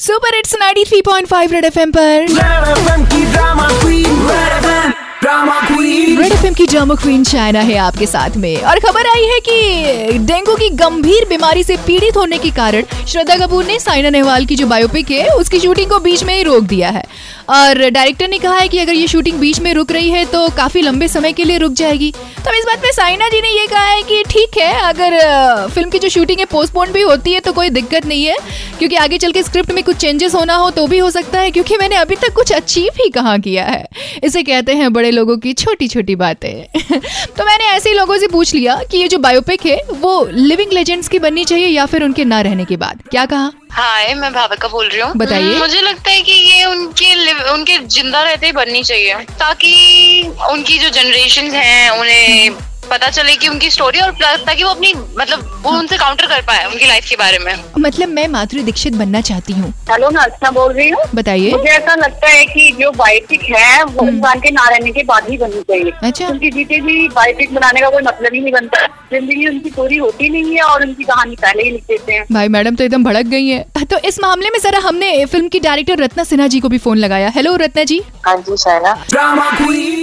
Super it's 93.5 red FM पर। Red FM की drama queen चाइना है आपके साथ में। और खबर आई है कि डेंगू की गंभीर बीमारी से पीड़ित होने के कारण श्रद्धा कपूर ने साइना नेहवाल की जो बायोपिक है उसकी शूटिंग को बीच में ही रोक दिया है। और डायरेक्टर ने कहा है कि अगर ये शूटिंग बीच में रुक रही है तो काफ़ी लंबे समय के लिए रुक जाएगी। तो इस बात पे साइना जी ने ये कहा है कि ठीक है अगर फ़िल्म की जो शूटिंग है पोस्टपोन भी होती है तो कोई दिक्कत नहीं है। क्योंकि आगे चल के स्क्रिप्ट में कुछ चेंजेस होना हो तो भी हो सकता है क्योंकि मैंने अभी तक कुछ अचीव ही कहाँ किया है। इसे कहते हैं बड़े लोगों की छोटी छोटी बातें। तो मैंने ऐसे ही लोगों से पूछ लिया कि ये जो बायोपिक है वो लिविंग लेजेंड्स की बननी चाहिए या फिर उनके ना रहने के बाद? क्या कहा? हाय मैं भाविका बोल रही हूँ। बताइए। मुझे लगता है कि ये उनके उनके ज़िंदा रहते ही बननी चाहिए ताकि उनकी जो जनरेशन हैं उन्हें पता चले कि उनकी स्टोरी और प्लस ताकि वो अपनी मतलब वो उनसे काउंटर कर पाए उनकी लाइफ के बारे में। मतलब मैं माधुरी दीक्षित बनना चाहती हूँ। हेलो मैं अर्चना बोल रही हूँ। बताइए। मुझे ऐसा लगता है कि जो बायोपिक है वो इंसान के ना रहने के बाद ही बननी चाहिए। अच्छा। क्योंकि जीते भी बायोपिक बनाने का कोई मतलब ही नहीं बनता। ज़िंदगी उनकी पूरी होती नहीं है और उनकी कहानी पहले ही लिख देते हैं। भाई मैडम तो एकदम भड़क गई है। तो इस मामले में जरा हमने फ़िल्म की डायरेक्टर रत्ना सिन्हा जी को भी फ़ोन लगाया। हेलो रत्ना जी। हाँ जी queen.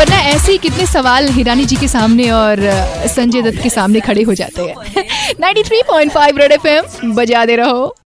वरना ऐसे ही कितने सवाल हिरानी जी के सामने और संजय दत्त के सामने खड़े हो जाते हैं। 93.5 रेड एफएम बजा दे रहो।